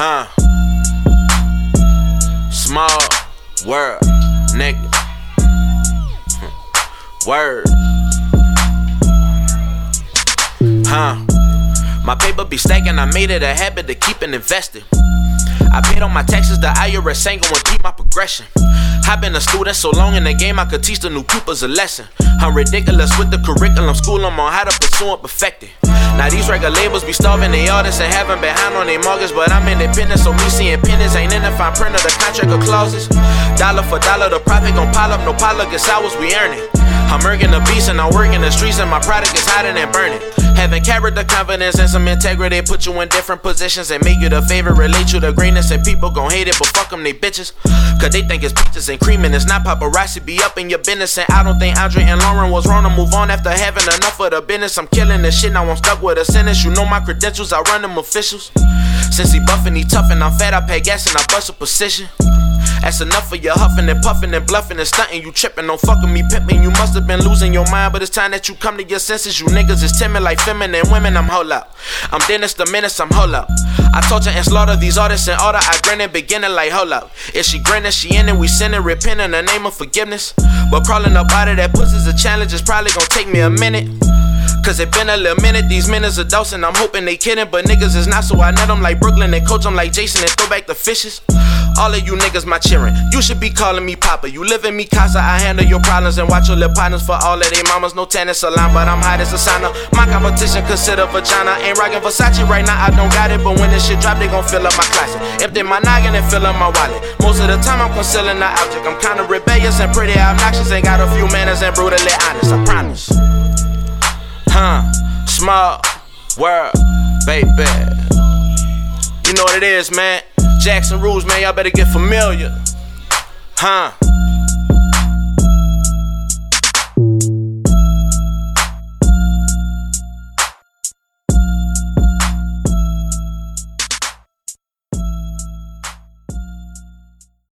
Huh. Small world, nigga. Word. Huh. My paper be stacking, I made it a habit to keep it invested. I paid all my taxes, the IRS ain't gonna keep my progression. I've been a student so long in the game, I could teach the new pupils a lesson. I'm ridiculous with the curriculum, school I'm on how to pursue and perfect it. Now these record labels be starving the artists and having behind on their mortgage, but I'm independent, so me seeing pennies ain't in the fine print of the contract or clauses. Dollar for dollar, the profit gon' pile up, no pile of hours we earn it. I'm working the beast and I work in the streets and my product is hotter than burning. Character, confidence, and some integrity put you in different positions and make you the favorite, relate you to greatness, and people gon' hate it, but fuck them, they bitches. Cause they think it's peaches and cream and it's not paparazzi, be up in your business. And I don't think Andre and Lauryn was wrong to move on after having enough of the business. I'm killing this shit, now I'm stuck with a sentence. You know my credentials, I run them officials. Since he buffing, he tough, and I'm fat, I pay gas and I bust a position. That's enough of your huffing and puffing and bluffing and stunting. You tripping, don't fucking me pimping. You must have been losing your mind, but it's time that you come to your senses. You niggas is timid like feminine women. I'm hold up. I'm Dennis the Menace, I'm hold up. I torture and slaughter these artists in order. I grin and beginning like hold up. If she grinning, she in it. We sinning, repent in the name of forgiveness. But crawling up out of that pussy's a challenge. It's probably gonna take me a minute. Cause it been a little minute, these minutes are and I'm hoping they kidding, but niggas is not, so I net them like Brooklyn and coach them like Jason and throw back the fishes. All of you niggas my cheering. You should be calling me Papa. You live in me casa, I handle your problems and watch your little partners for all of they mamas. No tennis salon, but I'm hot as a sauna. My competition consider vagina. Ain't rocking Versace right now, I don't got it. But when this shit drop, they gon' fill up my closet. If they my noggin and fill up my wallet. Most of the time I'm concealing the object. I'm kinda rebellious and pretty obnoxious. Ain't got a few manners and brutally honest, I promise. Huh, small world, baby. You know what it is, man. Jackson rules, man. Y'all better get familiar. Huh?